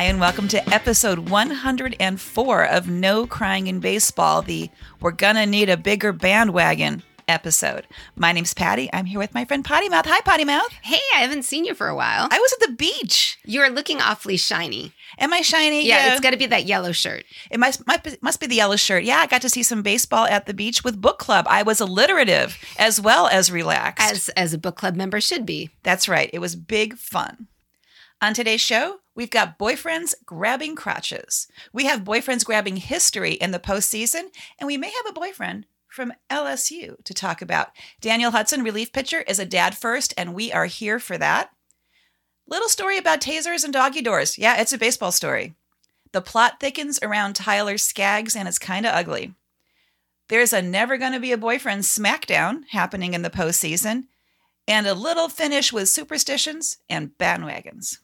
Hi, and welcome to episode 104 of No Crying in Baseball, the We're Gonna Need a Bigger Bandwagon episode. My name's Patty. I'm here with my friend Potty Mouth. Hi, Potty Mouth. Hey, I haven't seen you for a while. I was at the beach. You're looking awfully shiny. Am I shiny? Yeah, it's got to be that yellow shirt. It must, must, be, must be the yellow shirt. Yeah, I got to see some baseball at the beach with book club. I was alliterative as well as relaxed. As as a book club member should be. That's right. It was big fun. On today's show, we've got boyfriends grabbing crotches. We have boyfriends grabbing history in the postseason, and we may have a boyfriend from LSU to talk about. Daniel Hudson, relief pitcher, is a dad first, and we are here for that. Little story about tasers and doggy doors. Yeah, it's a baseball story. The plot thickens around Tyler Skaggs, and it's kind of ugly. There's a never gonna be a boyfriend smackdown happening in the postseason, and a little finish with superstitions and bandwagons.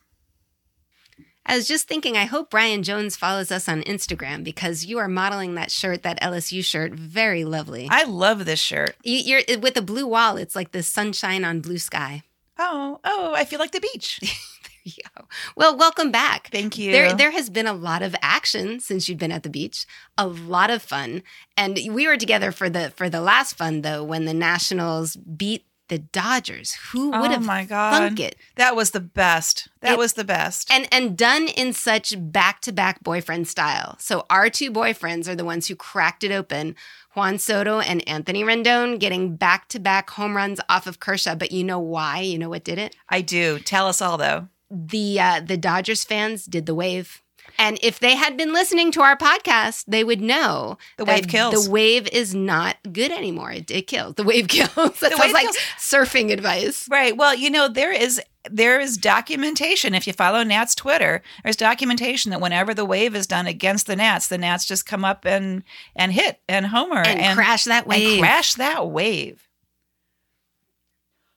I was just thinking, I hope Brian Jones follows us on Instagram because you are modeling that shirt, that LSU shirt, very lovely. I love this shirt. You, are with a blue wall. It's like the sunshine on blue sky. Oh, oh, I feel like the beach. there you go. Well, welcome back. Thank you. There, there has been a lot of action since you've been at the beach. A lot of fun, and we were together for the for the last fun though when the Nationals beat the Dodgers. Who would oh have my God. thunk it? That was the best. That It- was the best. And and done in such back-to-back boyfriend style. So our two boyfriends are the ones who cracked it open. Juan Soto and Anthony Rendon getting back-to-back home runs off of Kershaw, but you know why? You know what did it? I do. Tell us all though. The uh, the Dodgers fans did the wave. And if they had been listening to our podcast, they would know The wave kills. The wave is not good anymore. It, it kills. The wave kills. That The sounds like kills. surfing advice. Right. Well, you know, there is there is documentation. If you follow Nat's Twitter, there's documentation that whenever the wave is done against the Nats, the Nats just come up and and hit and homer And, crash that and wave. crash that wave.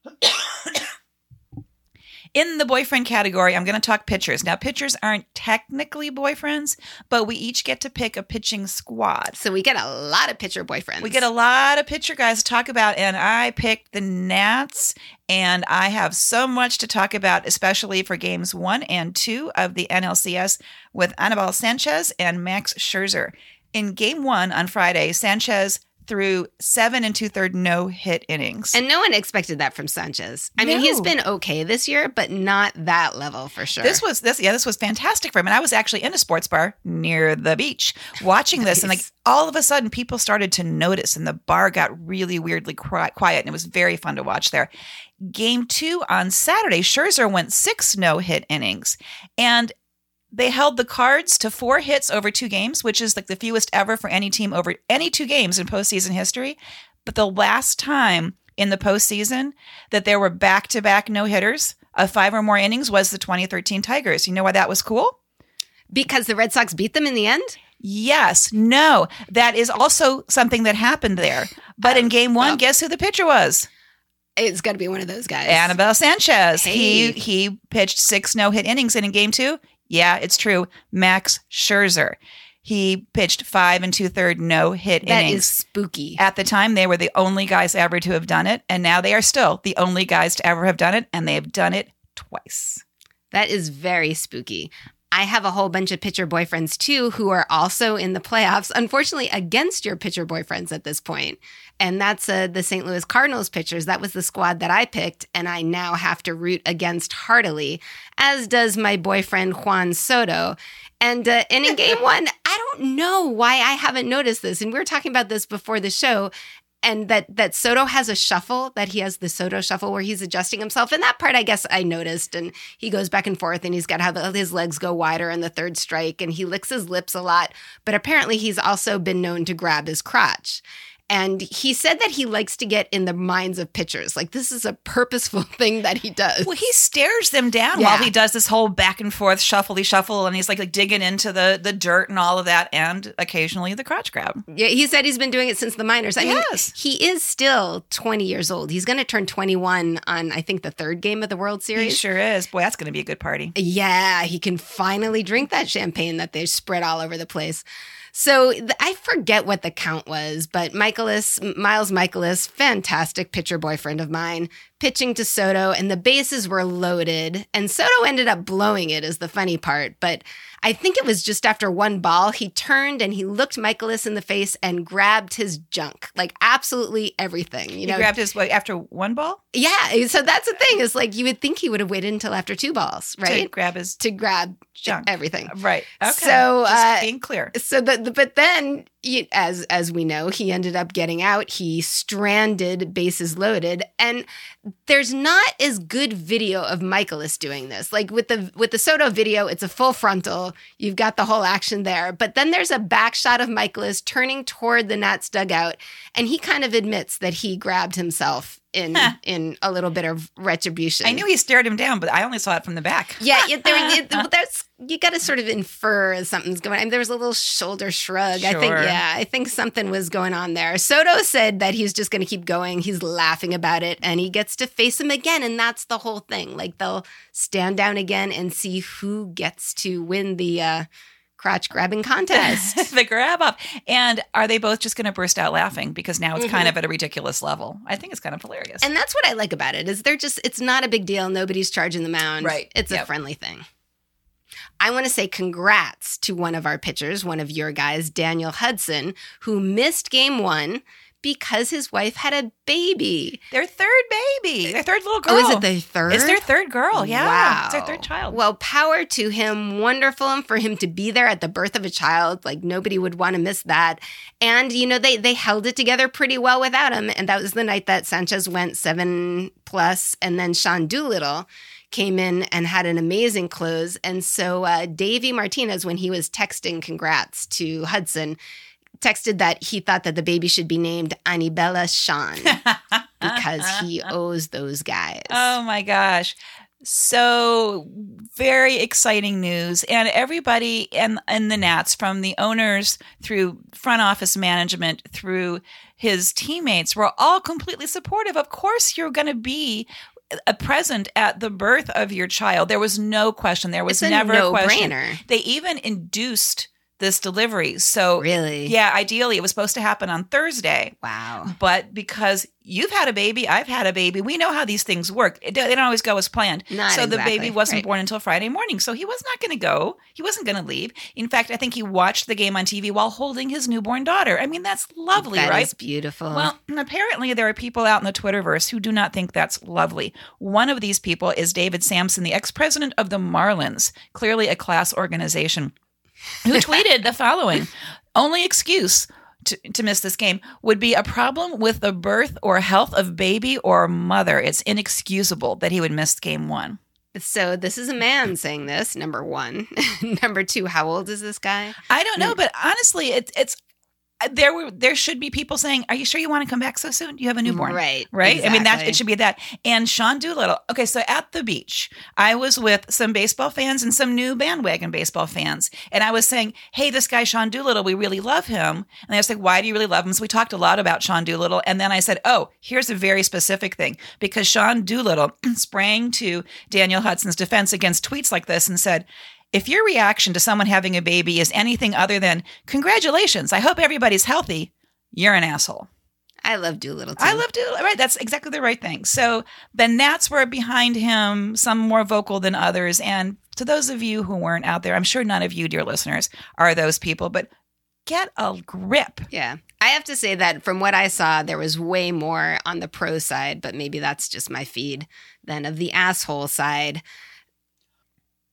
In the boyfriend category, I'm going to talk pitchers. Now, pitchers aren't technically boyfriends, but we each get to pick a pitching squad. So we get a lot of pitcher boyfriends. We get a lot of pitcher guys to talk about, and I picked the Nats, and I have so much to talk about, especially for games one and two of the NLCS with Anibal Sanchez and Max Scherzer. In game one on Friday, Sanchez threw seven and two third no hit innings. And no one expected that from Sanchez. I mean, he's been okay this year, but not that level for sure. This was this yeah this was fantastic for him and I was actually in a sports bar near the beach watching this and like all of a sudden people started to notice and the bar got really weirdly quiet and it was very fun to watch there. Game 2 on Saturday Scherzer went 6 no-hit innings and they held the cards to four hits over two games, which is like the fewest ever for any team over any two games in postseason history. But the last time in the postseason that there were back to back no hitters of five or more innings was the 2013 Tigers. You know why that was cool? because the Red Sox beat them in the end. Yes, no, that is also something that happened there. But in oh, game one, well- guess who the pitcher was? It's got to be one of those guys. Anibal Sanchez. He he pitched six no hit innings, and in game two, yeah, it's true. Max Scherzer. He pitched five and two third no hit That innings. is spooky. At the time, they were the only guys ever to have done it, and now they are still the only guys to ever have done it, and they have done it twice. That is very spooky. I have a whole bunch of pitcher boyfriends too who are also in the playoffs, unfortunately, against your pitcher boyfriends at this point. And that's uh, the St. Louis Cardinals pitchers. That was the squad that I picked. And I now have to root against heartily, as does my boyfriend Juan Soto. And, uh, and in game one, I don't know why I haven't noticed this. And we were talking about this before the show and that that Soto has a shuffle that he has the Soto shuffle where he's adjusting himself and that part I guess I noticed and he goes back and forth and he's got how the, his legs go wider in the third strike and he licks his lips a lot but apparently he's also been known to grab his crotch and he said that he likes to get in the minds of pitchers like this is a purposeful thing that he does Well, he stares them down Yeah. while he does this whole back and forth shuffly shuffle, and he's like, like digging into the the dirt and all of that, and occasionally the crotch grab. Yeah, he said he's been doing it since the minors. I Yes. mean, he is still 20 years old. He's going to turn 21 on, I think, the third game of the World Series. He sure is. Boy, that's going to be a good party. Yeah, he can finally drink that champagne that they spread all over the place. So th- I forget what the count was, but Mikolas, Miles Mikolas, fantastic pitcher boyfriend of mine, pitching to Soto, and the bases were loaded. And Soto ended up blowing it, is the funny part. But I think it was just after one ball, he turned and he looked Mikolas in the face and grabbed his junk, like absolutely everything. You He know, grabbed his what, after one ball yeah. So that's the thing is like you would think he would have waited until after two balls, right? to grab his To, grab junk. everything. Right. Okay. So, Just uh, being clear. So the, but then you, as as we know, he ended up getting out. He stranded, bases loaded, and there's not as good video of Mikolas doing this. Like with the with the Soto video, it's a full frontal. You've got the whole action there, but then there's a back shot of Mikolas turning toward the Nats dugout, and he kind of admits that he grabbed himself in in a little bit of retribution. I knew he stared him down, but I only saw it from the back. Yeah, yeah there, it, well, there's you got to sort of infer something's going. on. there was a little shoulder shrug. I think, yeah, I think something was going on there. Soto said that he's just going to keep going. He's laughing about it, and he gets to face him again, and that's the whole thing. Like they'll stand down again and see who gets to win the uh, crotch grabbing contest. the grab up. And are they both just going to burst out laughing because now it's kind Mhm. of at a ridiculous level? I think it's kind of hilarious. and that's what I like about it is they're just it's not a big deal. Nobody's charging the mound. Right. It's a friendly thing. I want to say congrats to one of our pitchers, one of your guys, Daniel Hudson, who missed game one because his wife had a baby. their third baby, their third little girl. Oh, is it the third? It's their third girl. Yeah. Wow. It's their third child. Well, power to him. Wonderful and for him to be there at the birth of a child. Like nobody would want to miss that. And you know, they they held it together pretty well without him. And that was the night that Sanchez went seven plus, and then Sean Doolittle came in and had an amazing close. And so uh, Davey Martinez, when he was texting congrats to Hudson, texted that he thought that the baby should be named Anibella Sean because he owes those guys. Oh my gosh. So very exciting news. And everybody in, in the Nats, from the owners through front office management through his teammates, were all completely supportive. Of course, you're going to be a present at the birth of your child. There was no question. There was never a question. no-brainer. They even induced this delivery. So Really? yeah, ideally it was supposed to happen on Thursday. Wow. But because you've had a baby, I've had a baby, we know how these things work. It, they don't always go as planned. Not so the baby wasn't right. born until Friday morning. So he was not going to go. He wasn't going to leave. In fact, I think he watched the game on TV while holding his newborn daughter. I mean, that's lovely, That right? is beautiful. Well, apparently there are people out in the Twitterverse who do not think that's lovely. One of these people is David Samson, the ex-president of the Marlins, clearly a class organization, who tweeted the following: "Only excuse." To, to miss this game would be a problem with the birth or health of baby or mother. It's inexcusable that he would miss game one. so this is a man saying this. Number one. number two. How old is this guy? I don't know, but honestly, it's it's Uh, there were there should be people saying, "Are you sure you want to come back so soon? You have a newborn." Right. right? I mean, that it should be that. And Sean Doolittle. Okay, so at the beach, I was with some baseball fans and some new bandwagon baseball fans, and I was saying, "Hey, this guy Sean Doolittle, we really love him." And I was like, "Why do you really love him?" So we talked a lot about Sean Doolittle, and then I said, "Oh, here's a very specific thing," because Sean Doolittle sprang to Daniel Hudson's defense against tweets like this and said. If your reaction to someone having a baby is anything other than congratulations, I hope everybody's healthy, you're an asshole. I love Doolittle too. I love Doolittle. Right, that's exactly the right thing. So the Nats were behind him, some more vocal than others. And to those of you who weren't out there, I'm sure none of you, dear listeners, are those people. But get a grip. Yeah. I have to say that from what I saw, there was way more on the pro side, but maybe that's just my feed than of the asshole side.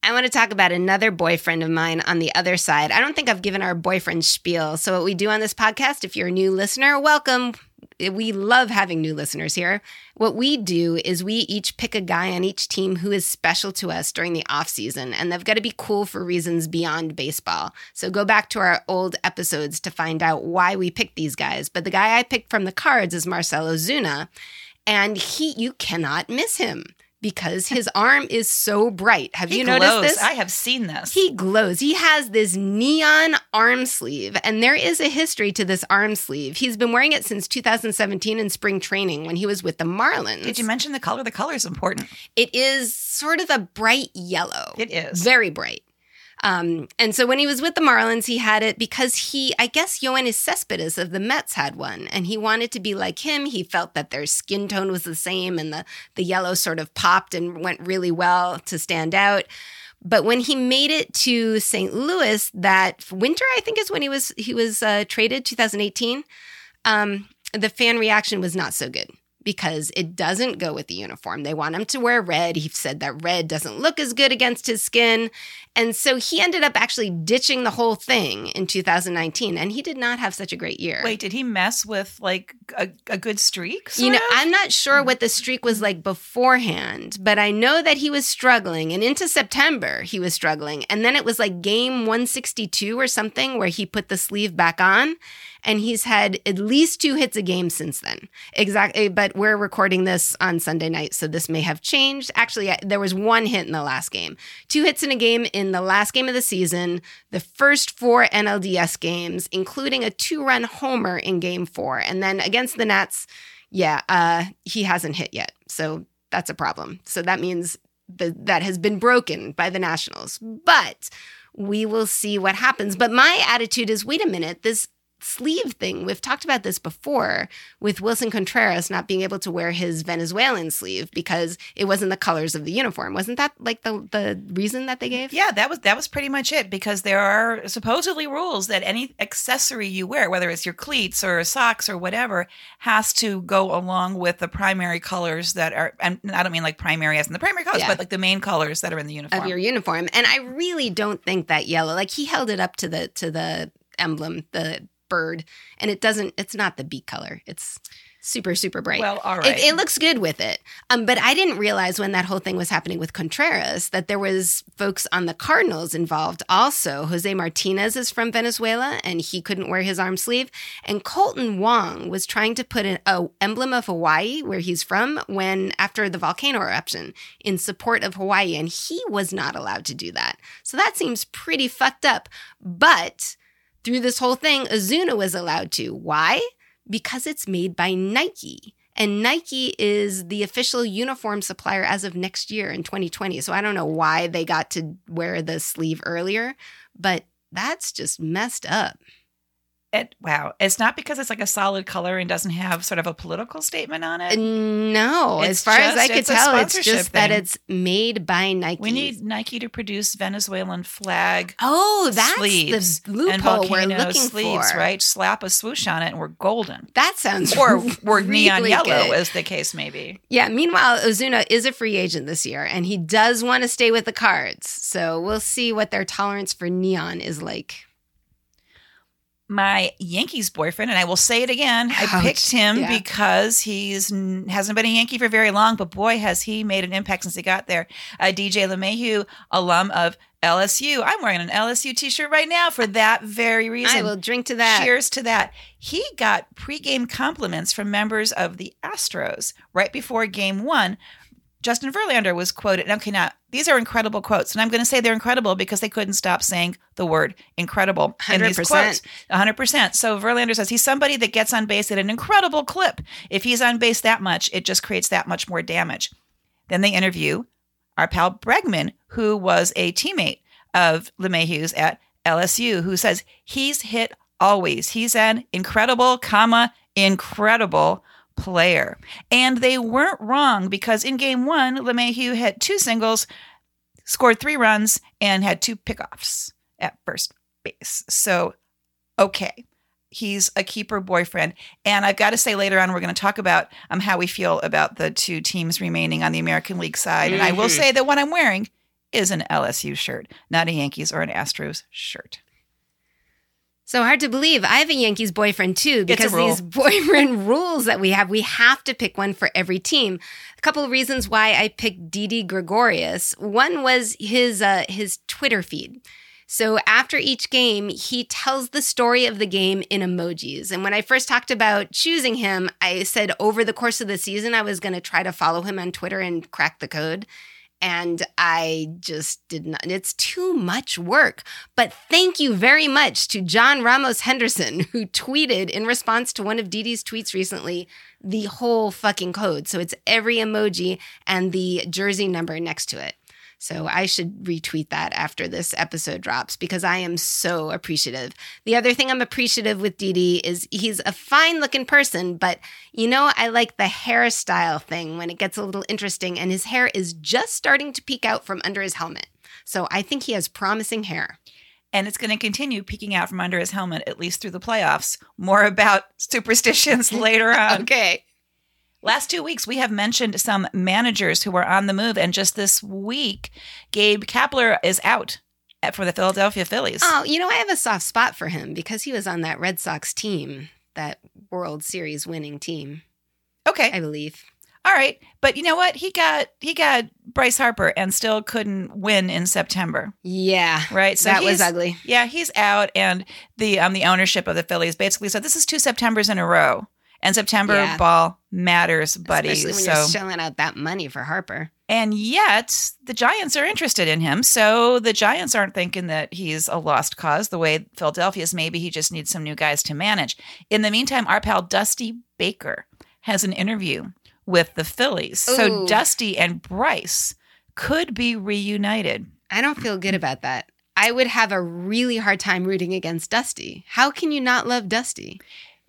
I want to talk about another boyfriend of mine on the other side. I don't think I've given our boyfriend spiel. So, what we do on this podcast, if you're a new listener, welcome. We love having new listeners here. What we do is we each pick a guy on each team who is special to us during the off season, and they've got to be cool for reasons beyond baseball. So go back to our old episodes to find out why we picked these guys. But the guy I picked from the cards is Marcell Ozuna, and he you cannot miss him because his arm is so bright. Have He you glows. noticed this? I have seen this. He glows. He has this neon arm sleeve, and there is a history to this arm sleeve. He's been wearing it since 2017 in spring training when he was with the Marlins. Did you mention the color? The color is important. It is sort of a bright yellow. It is. Very bright. Um, and so when he was with the Marlins, he had it because he, I guess, Yoenis Cespedes of the Mets had one, and he wanted to be like him. He felt that their skin tone was the same, and the the yellow sort of popped and went really well to stand out. But when he made it to St. Louis that winter, I think is when he was he was uh, traded, 2018. Um, the fan reaction was not so good because it doesn't go with the uniform. They want him to wear red. He said that red doesn't look as good against his skin. And so he ended up actually ditching the whole thing in 2019. And he did not have such a great year. Wait, did he mess with like a, a good streak? You know, of? I'm not sure what the streak was like beforehand, but I know that he was struggling. And into September, he was struggling. And then it was like game 162 or something where he put the sleeve back on and he's had at least two hits a game since then. Exactly, but we're recording this on Sunday night, so this may have changed. Actually, there was one hit in the last game, two hits in a game in the last game of the season, the first four NLDS games, including a two-run homer in Game Four, and then against the Nats, yeah, uh, he hasn't hit yet, so that's a problem. So that means that that has been broken by the Nationals, but we will see what happens. But my attitude is wait a minute, this sleeve thing. We've talked about this before with Willson Contreras not being able to wear his Venezuelan sleeve because it wasn't the colors of the uniform. Wasn't that like the the reason that they gave? Yeah, that was that was pretty much it because there are supposedly rules that any accessory you wear, whether it's your cleats or socks or whatever, has to go along with the primary colors that are. And I don't mean like primary as in the primary colors, Yeah. but like the main colors that are in the uniform. Of your uniform, and I really don't think that yellow. Like he held it up to the to the emblem, the bird, and it doesn't. It's not the beak color. It's super super bright. well, all It, it looks good with it. Um, but I didn't realize when that whole thing was happening with Contreras that there was folks on the Cardinals involved also. Jose Martinez is from Venezuela and he couldn't wear his arm sleeve. And Kolten Wong was trying to put an a emblem of Hawaii where he's from when after the volcano eruption in support of Hawaii. And he was not allowed to do that. So that seems pretty fucked up. But through this whole thing, Ozuna was allowed to. Why? because it's made by Nike. And Nike is the official uniform supplier as of next year in 2020. So I don't know why they got to wear the sleeve earlier, but that's just messed up. It, wow, it's not because it's like a solid color and doesn't have sort of a political statement on it. No, It's as far as I could tell, it's just that it's made by Nike. we need Nike to produce Venezuelan flag Oh, that's sleeves the and loophole we're looking sleeves, for. right? Slap a swoosh on it, and we're golden. That sounds Or neon really yellow, good. as the case may be. Yeah, meanwhile, Ozuna is a free agent this year and he does want to stay with the cards. So we'll see what their tolerance for neon is like. My Yankees boyfriend, and I will say it again. I Ouch. picked him Yeah. because he's hasn't been a Yankee for very long, but boy, has he made an impact since he got there. Uh, DJ LeMahieu, alum of LSU. I'm wearing an LSU T-shirt right now for that very reason. I will drink to that. Cheers to that. He got pregame compliments from members of the Astros right before game one. Justin Verlander was quoted. Okay, now these are incredible quotes, and I'm going to say they're incredible because they couldn't stop saying the word incredible in these 100%. quotes. 100%. So Verlander says he's somebody that gets on base at an incredible clip. If he's on base that much, it just creates that much more damage. Then they interview our pal Bregman, who was a teammate of LeMahieu's at LSU, who says he's hit always. He's an incredible, comma, incredible player. And they weren't wrong because in game one, LeMahieu had two singles, scored three runs, and had two pickoffs at first base. So, okay. He's a keeper boyfriend. And I've got to say later on, we're going to talk about um, how we feel about the two teams remaining on the American League side. And I will Mhm. say that what I'm wearing is an LSU shirt, not a Yankees or an Astros shirt. So hard to believe. I have a Yankees boyfriend too because these boyfriend rules that we have, we have to pick one for every team. A couple of reasons why I picked Didi Gregorius. One was his uh, his Twitter feed. So after each game, he tells the story of the game in emojis. And when I first talked about choosing him, I said over the course of the season, I was going to try to follow him on Twitter and crack the code. And I just did not. It's too much work. But thank you very much to John Ramos Henderson, who tweeted in response to one of Didi's tweets recently the whole fucking code. So it's every emoji and the jersey number next to it. So I should retweet that after this episode drops because I am so appreciative. The other thing I'm appreciative with Didi is he's a fine looking person, but you know, I like the hairstyle thing when it gets a little interesting, and his hair is just starting to peek out from under his helmet. So I think he has promising hair. And it's going to continue peeking out from under his helmet at least through the playoffs. More about superstitions later on. Okay. Last two weeks, we have mentioned some managers who were on the move. And just this week, Gabe Kapler is out for the Philadelphia Phillies. Oh, you know, I have a soft spot for him because he was on that Red Sox team, that World Series winning team, Okay. I believe. All right. But you know what? He got he got Bryce Harper and still couldn't win in September. Yeah. Right. So that was ugly. Yeah, he's out and the um the ownership of the Phillies basically said this is two Septembers in a row. And September Yeah. ball matters, buddy. Especially when so you're shelling out that money for Harper. And yet, the Giants are interested in him. So the Giants aren't thinking that he's a lost cause the way Philadelphia is. Maybe he just needs some new guys to manage. In the meantime, our pal Dusty Baker has an interview with the Phillies. So Dusty and Bryce could be reunited. I don't feel good about that. I would have a really hard time rooting against Dusty. How can you not love Dusty?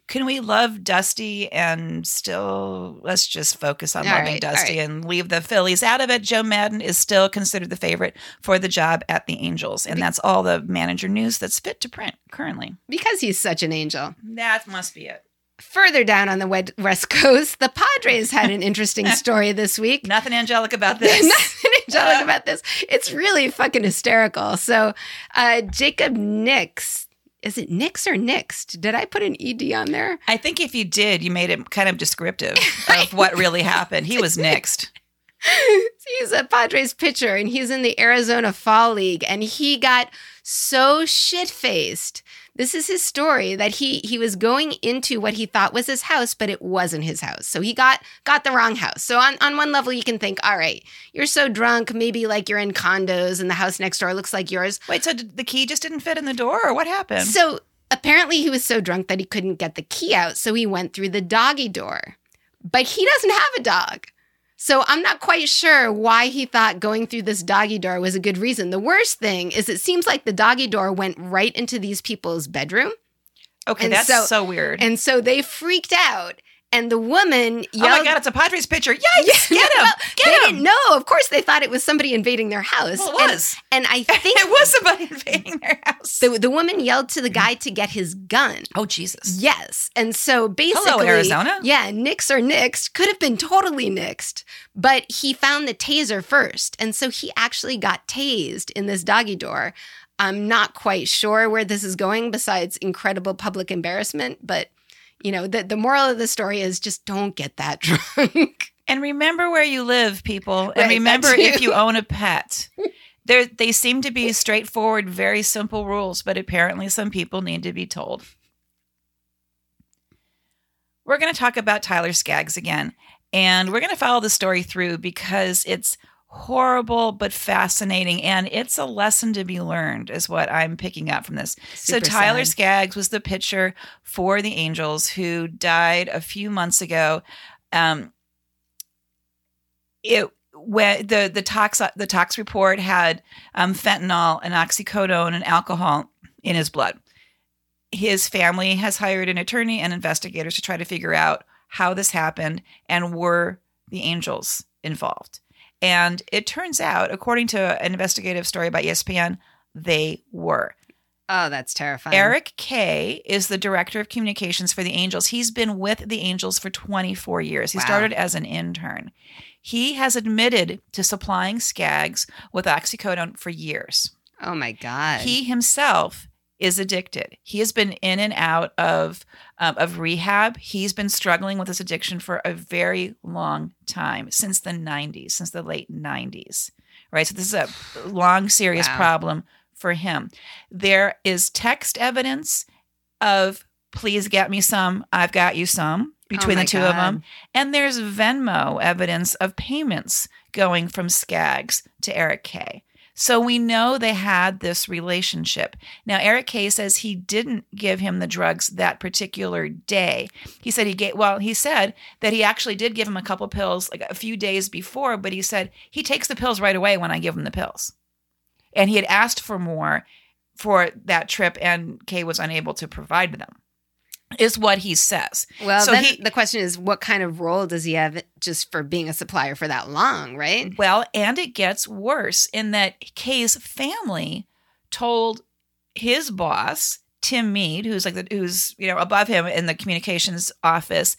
Can we love Dusty and still let's just focus on All loving right, Dusty right. and leave the Phillies out of it? Joe Maddon is still considered the favorite for the job at the Angels. And that's all the manager news that's fit to print currently. Because he's such an angel. That must be it. Further down on the West Coast, the Padres had an interesting story this week. Nothing angelic about this. Nothing angelic about this. It's really fucking hysterical. So, uh, Jacob Nix, is it Nix or Nixed? Did I put an ED on there? I think if you did, you made it kind of descriptive of what really happened. He was nixed. he's a Padres pitcher and he's in the Arizona Fall League and he got so shit faced. This is his story that he he was going into what he thought was his house, but it wasn't his house. So he got got the wrong house. So on, on one level you can think, all right, you're so drunk, maybe like you're in condos and the house next door looks like yours. Wait, so did the key just didn't fit in the door or what happened? So apparently he was so drunk that he couldn't get the key out, so he went through the doggy door. But he doesn't have a dog. So I'm not quite sure why he thought going through this doggy door was a good reason. The worst thing is it seems like the doggy door went right into these people's bedroom. okay, and that's so- so, weird. And so they freaked out and the woman oh yelled my God, it's a Padres pitcher. Yikes, get him. Well, get they him. Didn't know. Of course they thought it was somebody invading their house. Well, it And- was. And, I think it was somebody invading their house. the, the woman yelled to the mm-hmm. guy to get his gun. oh, Jesus. Yes. And so basically, Hello, Arizona. Yeah, nix or nixed could have been totally nixed, but he found the taser first. And so he actually got tased in this doggy door. I'm not quite sure where this is going besides incredible public embarrassment, but you know, the, the moral of the story is just don't get that drunk. And remember where you live, people. Right, And remember if you own a pet. There, they seem to be straightforward, very simple rules, but apparently some people need to be told. We're going to talk about Tyler Skaggs again, and we're going to follow the story through because it's horrible but fascinating, and it's a lesson to be learned, is what I'm picking up from this. so Tyler sad. Skaggs was the pitcher for the Angels who died a few months ago. Um, it when the the tox the tox report had um, fentanyl and oxycodone and alcohol in his blood. His family has hired an attorney and investigators to try to figure out how this happened and were the Angels involved. And it turns out, according to an investigative story by ESPN, they were. Oh, that's terrifying. Eric Kay is the director of communications for the Angels. He's been with the Angels for 24 years. He Wow. started as an intern. He has admitted to supplying Skaggs with oxycodone for years. Oh my God. He himself is addicted. He has been in and out of um, of rehab. He's been struggling with this addiction for a very long time, since the 90s, since the late 90s. Right? So this is a long serious Wow. problem for him. There is text evidence of please get me some, I've got you some between Oh the two of them. And there's Venmo evidence of payments going from Skaggs to Eric Kay. So we know they had this relationship. Now, Eric Kay says he didn't give him the drugs that particular day. He said he gave, well, he said that he actually did give him a couple pills like a few days before, but he said he takes the pills right away when I give him the pills. And he had asked for more for that trip, and Kay was unable to provide them is what he says. Well, So then he- the question is, what kind of role does he have just for being a supplier for that long, right? Well, and it gets worse in that Kay's family told his boss, Tim Mead, who's like the, who's you know above him in the communications office,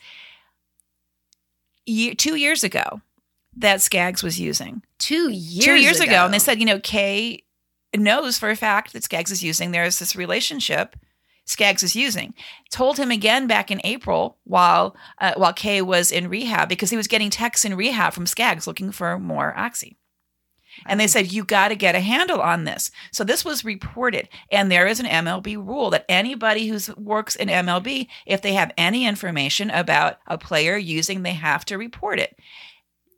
ye- two years ago that Skaggs was using. Two years. two years ago. and they said, you know, Kay knows for a fact that Skaggs is using. There's this relationship Skaggs is using. Told him again back in April while uh, while Kay was in rehab because he was getting texts in rehab from Skaggs looking for more oxy. And they said, you got to get a handle on this. So this was reported. And there is an MLB rule that anybody who works in MLB, if they have any information about a player using, they have to report it.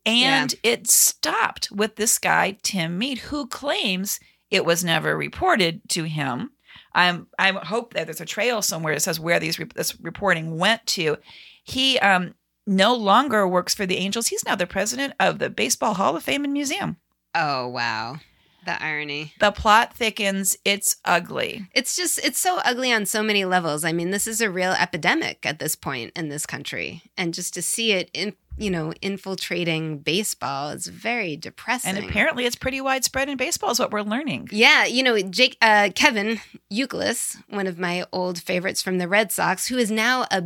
And it stopped with this guy, Tim Mead, who claims it was never reported to him. I'm, I hope that there's a trail somewhere that says where these this reporting went to. He um, no longer works for the Angels. He's now the president of the Baseball Hall of Fame and Museum. Oh wow, the irony. The plot thickens. It's ugly. It's just it's so ugly on so many levels. I mean, this is a real epidemic at this point in this country, and just to see it in you know infiltrating baseball is very depressing. And apparently, it's pretty widespread in baseball, is what we're learning. Yeah, you know, Jake uh, Kevin Youkilis, one of my old favorites from the Red Sox, who is now a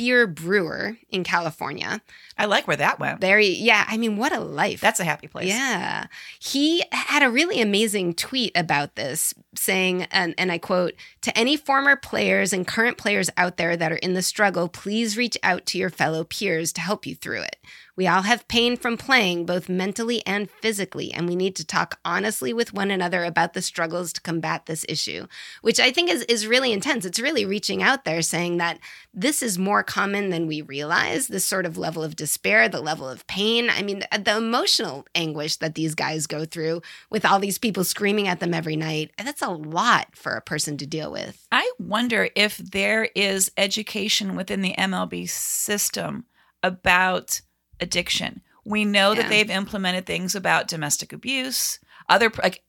beer brewer in California. I like where that went. Very, yeah. I mean, what a life. That's a happy place. Yeah. He had a really amazing tweet about this saying, and, and I quote, to any former players and current players out there that are in the struggle, please reach out to your fellow peers to help you through it. We all have pain from playing, both mentally and physically, and we need to talk honestly with one another about the struggles to combat this issue, which I think is, is really intense. It's really reaching out there saying that this is more common than we realize, this sort of level of despair, the level of pain. I mean, the emotional anguish that these guys go through with all these people screaming at them every night, that's a lot for a person to deal with. I wonder if there is education within the MLB system about addiction. We know Yeah. that they've implemented things about domestic abuse, other like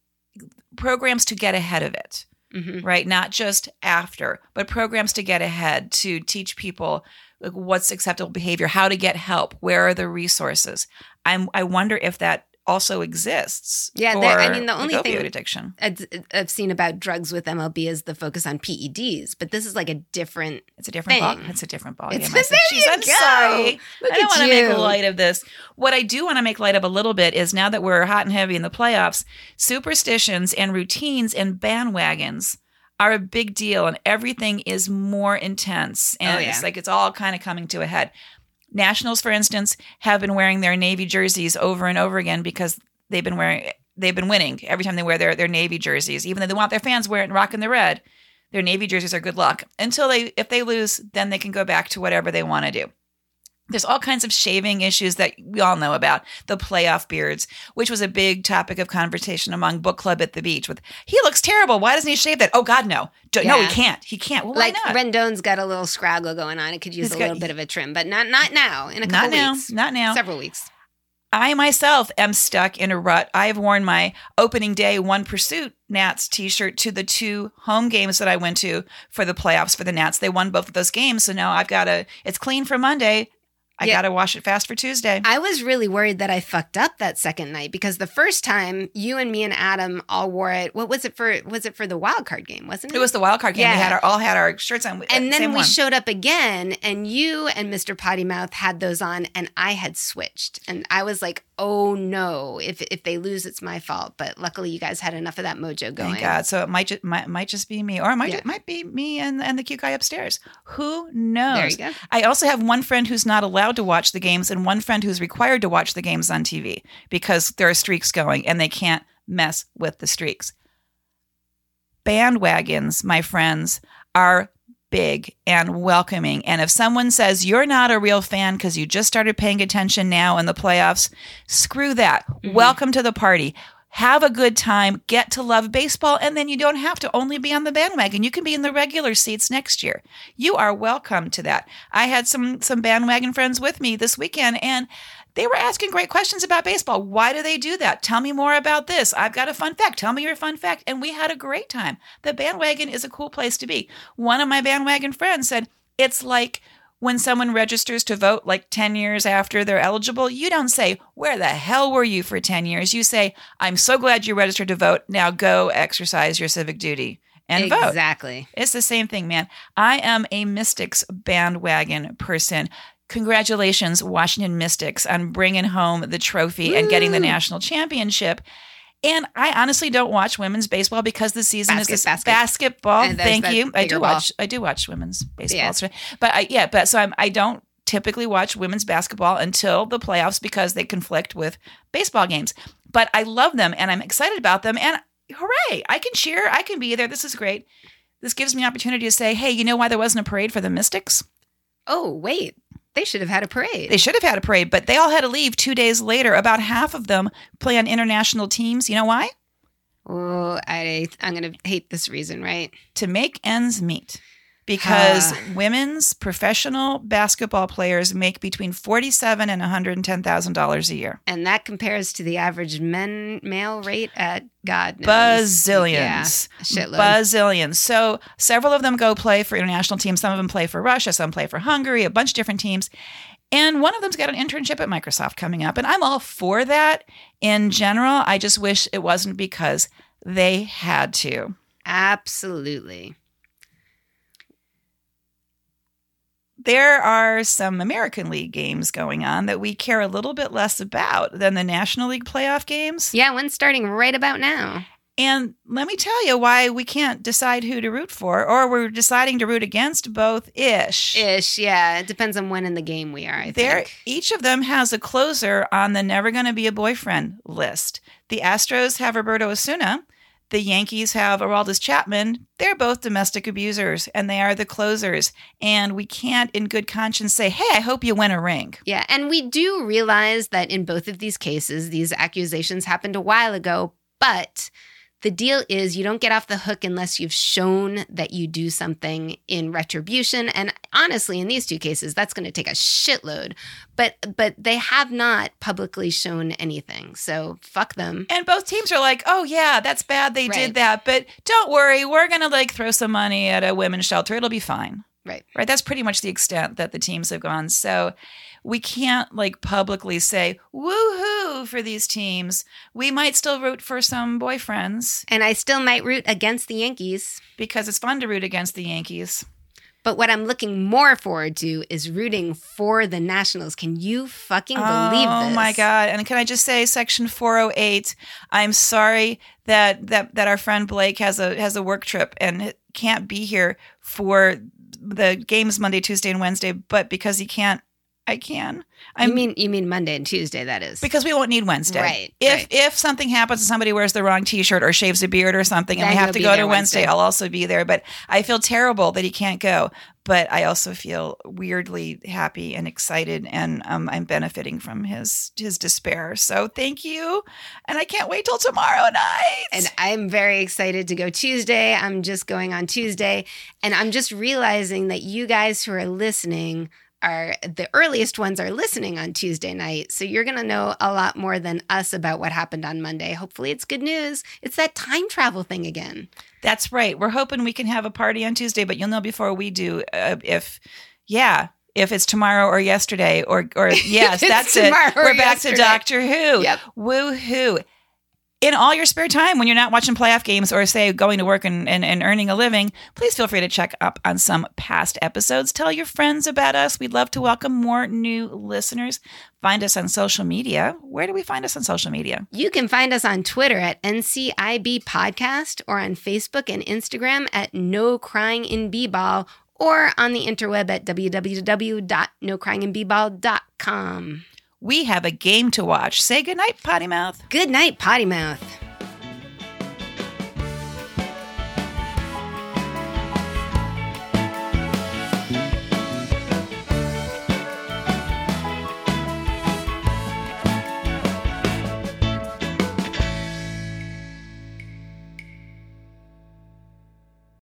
programs to get ahead of it, hmm right? Not just after, but programs to get ahead to teach people like what's acceptable behavior, how to get help, where are the resources. I'm I wonder if that also exists. Yeah, I mean, the only thing- addiction. I've seen about drugs with MLB is the focus on PEDs, but this is like a different. It's a different ball. thing. It's a different ball. It's- game. I said, there you "Jeez, I'm go. sorry. Look I don't want to make light of this. What I do want to make light of a little bit is now that we're hot and heavy in the playoffs, superstitions and routines and bandwagons are a big deal, and everything is more intense. And Oh, yeah. it's like it's all kind of coming to a head. Nationals, for instance, have been wearing their navy jerseys over and over again because they've been wearing they've been winning every time they wear their, their navy jerseys, even though they want their fans wearing rocking the red. Their navy jerseys are good luck until they if they lose, then they can go back to whatever they want to do. There's all kinds of shaving issues that we all know about. The playoff beards, which was a big topic of conversation among book club at the beach. With he looks terrible. Why doesn't he shave that? Oh God, no, Do- no, he can't. He can't. Well, like why not? Rendon's got a little scraggle going on. It could use He's a got- little bit of a trim, but not not now. In a couple not now. weeks, Not now. several weeks. I myself am stuck in a rut. I have worn my opening day one pursuit Nats t-shirt to the two home games that I went to for the playoffs for the Nats. They won both of those games, so now I've got a, It's clean for Monday. I Yeah. got to wash it fast for Tuesday. I was really worried that I fucked up that second night because the first time you and me and Adam all wore it. What was it for? Was it for the wild card game? Wasn't it? It was the wild card game. We had our all had our shirts on. and then we one. showed up again, and you and Mr. Potty Mouth had those on, and I had switched, and I was like, "Oh no! If if they lose, it's my fault." But luckily, you guys had enough of that mojo going. Thank God. So it might just might, might just be me, or it might Yeah. might be me and and the cute guy upstairs. Who knows? There you go. I also have one friend who's not allowed to watch the games, and one friend who's required to watch the games on TV because there are streaks going, and they can't mess with the streaks. Bandwagons, my friends, are big and welcoming. And if someone says you're not a real fan because you just started paying attention now in the playoffs, screw that. Mhm. Welcome to the party. have a good time, get to love baseball, and then you don't have to only be on the bandwagon. You can be in the regular seats next year. You are welcome to that. I had some some bandwagon friends with me this weekend and they were asking great questions about baseball. Why do they do that? Tell me more about this. I've got a fun fact. Tell me your fun fact. And we had a great time. The bandwagon is a cool place to be. One of my bandwagon friends said, it's like when someone registers to vote like 10 years after they're eligible, you don't say, Where the hell were you for 10 years? You say, I'm so glad you registered to vote. Now go exercise your civic duty and vote. Exactly. It's the same thing, man. I am a Mystics bandwagon person. Congratulations, Washington Mystics, on bringing home the trophy and getting the national championship. And I honestly don't watch women's baseball because the season Basket, is basket. basketball. And Thank you. I do ball. watch. I do watch women's baseball, Yes. but I, yeah, but so I'm, I don't typically watch women's basketball until the playoffs because they conflict with baseball games. But I love them and I'm excited about them. And hooray! I can cheer. I can be there. This is great. This gives me an opportunity to say, hey, you know why there wasn't a parade for the Mystics? Oh, wait. They should have had a parade. They should have had a parade, but they all had to leave two days later. About half of them play on international teams. You know why? oh, I, I'm going to hate this reason, right? To make ends meet. Because Ah. women's professional basketball players make between forty-seven and one hundred and ten thousand dollars a year. And that compares to the average men male rate at God knows. Bazillions. a shitload. Bazillions. So several of them go play for international teams. Some of them play for Russia. Some play for Hungary, a bunch of different teams. And one of them's got an internship at Microsoft coming up. And I'm all for that in general. I just wish it wasn't because they had to. Absolutely. There are some American League games going on that we care a little bit less about than the National League playoff games. Yeah, one's starting right about now. And let me tell you why we can't decide who to root for, or we're deciding to root against both ish. Ish, yeah. It depends on when in the game we are, I There, think. each of them has a closer on the never going to be a boyfriend list. The Astros have Roberto Osuna. The Yankees have Aroldis Chapman. They're both domestic abusers, and they are the closers. And we can't, in good conscience, say, "Hey, I hope you win a ring." Yeah, and we do realize that in both of these cases, these accusations happened a while ago, but the deal is you don't get off the hook unless you've shown that you do something in retribution. And honestly, in these two cases, that's going to take a shitload. But but they have not publicly shown anything. So fuck them. And both teams are like, "Oh yeah, that's bad. They Right. did that, but don't worry, we're gonna like throw some money at a women's shelter. It'll be fine." Right. right that's pretty much the extent that the teams have gone so we can't like publicly say woohoo for these teams we might still root for some boyfriends And I still might root against the Yankees. because it's fun to root against the yankees But what I'm looking more forward to is rooting for the Nationals. Can you fucking believe oh this? Oh my god and can i just say section 408 i'm sorry that that that our friend blake has a has a work trip and can't be here for the games monday tuesday and wednesday but because he can't i can i you mean you mean Monday and Tuesday? That is because we won't need Wednesday. Right, If right. if something happens and somebody wears the wrong T-shirt or shaves a beard or something, and Then we have to go to Wednesday, Wednesday. I'll also be there. But I feel terrible that he can't go. But I also feel weirdly happy and excited, and um, I'm benefiting from his his despair. So thank you, and I can't wait till tomorrow night. And I'm very excited to go Tuesday. I'm just going on Tuesday. And I'm just realizing that you guys who are listening are the earliest ones are listening on Tuesday night. So you're going to know a lot more than us about what happened on Monday. Hopefully it's good news. It's that time travel thing again. That's right. We're hoping we can have a party on Tuesday, but you'll know before we do uh, if, yeah, if it's tomorrow or yesterday or or yes, that's it. We're back to. Doctor Who. Yep. Woo hoo. In all your spare time, when you're not watching playoff games or say going to work and, and, and earning a living, please feel free to check up on some past episodes. Tell your friends about us. We'd love to welcome more new listeners. Find us on social media. Where do we find us on social media? You can find us on Twitter at NCIB Podcast or on Facebook and Instagram at No Crying in B-Ball or on the interweb at www.nocryinginbball.com. We have a game to watch. Say goodnight, Potty Mouth. Good night, Potty Mouth.